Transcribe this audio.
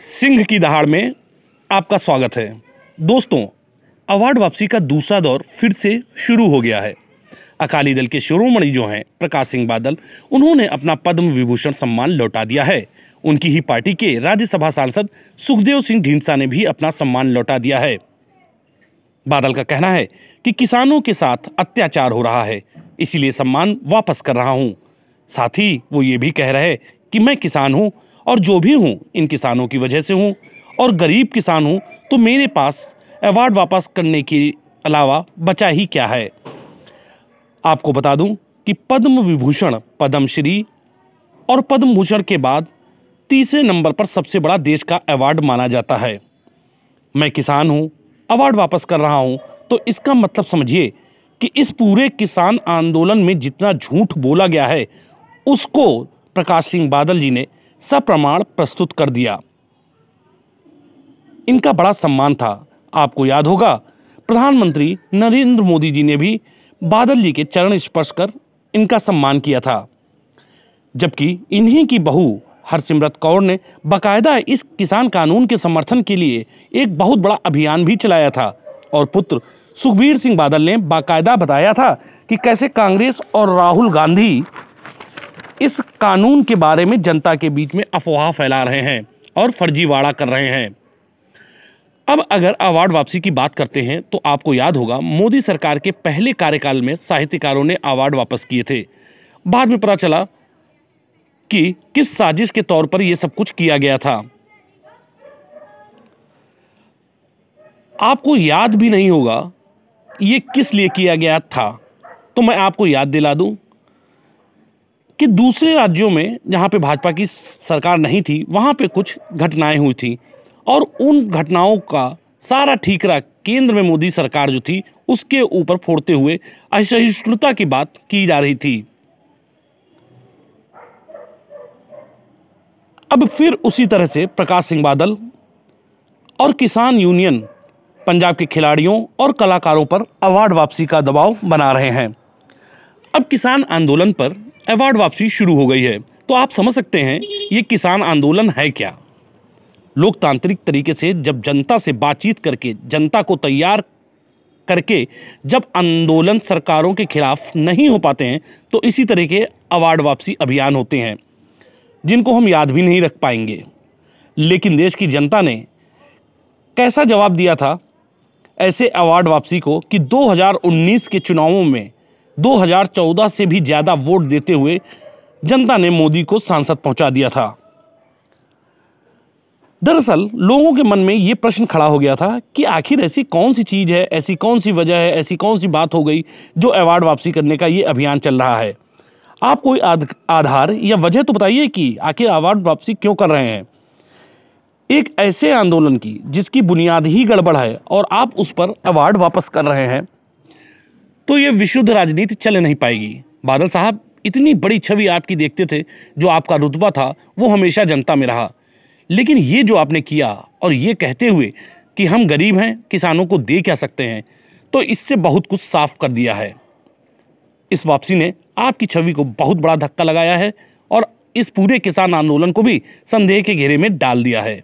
सिंह की दहाड़ में आपका स्वागत है। दोस्तों, अवार्ड वापसी का दूसरा दौर फिर से शुरू हो गया है। अकाली दल के शिरोमणि जो हैं, प्रकाश सिंह बादल, उन्होंने अपना पद्म विभूषण सम्मान लौटा दिया है। उनकी ही पार्टी के राज्यसभा सांसद सुखदेव सिंह ढींसा ने भी अपना सम्मान लौटा दिया है। बादल का कहना है कि किसानों के साथ अत्याचार हो रहा है, इसीलिए सम्मान वापस कर रहा हूँ। साथ ही वो ये भी कह रहे कि मैं किसान हूँ और जो भी हूँ, इन किसानों की वजह से हूँ। और गरीब किसान हूँ तो मेरे पास अवार्ड वापस करने के अलावा बचा ही क्या है? आपको बता दूँ कि पद्म विभूषण पद्मश्री और पद्म भूषण के बाद तीसरे नंबर पर सबसे बड़ा देश का अवार्ड माना जाता है। मैं किसान हूँ अवार्ड वापस कर रहा हूँ तो इसका मतलब समझिए कि इस पूरे किसान आंदोलन में जितना झूठ बोला गया है, उसको प्रकाश सिंह बादल जी ने सप्रमाण प्रस्तुत कर दिया। इनका बड़ा सम्मान था। आपको याद होगा, प्रधानमंत्री नरेंद्र मोदी जी ने भी बादल जी के चरण स्पर्श कर इनका सम्मान किया था। जबकि इन्हीं की बहू हरसिमरत कौर ने बाकायदा इस किसान कानून के समर्थन के लिए एक बहुत बड़ा अभियान भी चलाया था और पुत्र सुखबीर सिंह बादल ने बाकायदा बताया था कि कैसे कांग्रेस और राहुल गांधी इस कानून के बारे में जनता के बीच में अफवाह फैला रहे हैं और फर्जीवाड़ा कर रहे हैं। अब अगर अवार्ड वापसी की बात करते हैं तो आपको याद होगा, मोदी सरकार के पहले कार्यकाल में साहित्यकारों ने अवार्ड वापस किए थे। बाद में पता चला कि किस साजिश के तौर पर यह सब कुछ किया गया था। आपको याद भी नहीं होगा, ये किस लिए किया गया था? तो मैं आपको याद दिला दूँ कि दूसरे राज्यों में, जहाँ पे भाजपा की सरकार नहीं थी, वहाँ पे कुछ घटनाएँ हुई थी। और उन घटनाओं का सारा ठीकरा केंद्र में मोदी सरकार जो थी, उसके ऊपर फोड़ते हुए असहिष्णुता की बात की जा रही थी। अब फिर उसी तरह से प्रकाश सिंह बादल और किसान यूनियन पंजाब के खिलाड़ियों और कलाकारों पर अवार्ड वापसी का दबाव बना रहे हैं। अब किसान आंदोलन पर अवार्ड वापसी शुरू हो गई है। तो आप समझ सकते हैं, ये किसान आंदोलन है क्या? लोकतांत्रिक तरीके से जब जनता से बातचीत करके, जनता को तैयार करके जब आंदोलन सरकारों के खिलाफ नहीं हो पाते हैं तो इसी तरह के अवार्ड वापसी अभियान होते हैं, जिनको हम याद भी नहीं रख पाएँगे। लेकिन देश की जनता ने कैसा जवाब दिया था? ऐसे अवार्ड वापसी को कि 2019 के चुनावों में 2014 से भी ज़्यादा वोट देते हुए जनता ने मोदी को सांसद पहुँचा दिया था। दरअसल, लोगों के मन में ये प्रश्न खड़ा हो गया था कि आखिर ऐसी कौन सी चीज़ है, ऐसी कौन सी वजह है, ऐसी कौन सी बात हो गई जो अवार्ड वापसी करने का ये अभियान चल रहा है। आप कोई आधार या वजह तो बताइए कि आखिर अवार्ड वापसी क्यों कर रहे हैं? एक ऐसे आंदोलन की जिसकी बुनियाद ही गड़बड़ है और आप उस पर अवार्ड वापस कर रहे हैं। तो ये विशुद्ध राजनीति चल नहीं पाएगी। बादल साहब, इतनी बड़ी छवि आपकी देखते थे, जो आपका रुतबा था, वो हमेशा जनता में रहा। लेकिन ये जो आपने किया, और ये कहते हुए कि हम गरीब हैं, किसानों को दे क्या सकते हैं तो इससे बहुत कुछ साफ़ कर दिया है। इस वापसी ने आपकी छवि को बहुत बड़ा धक्का लगाया है, और इस पूरे किसान आंदोलन को भी संदेह के घेरे में डाल दिया है।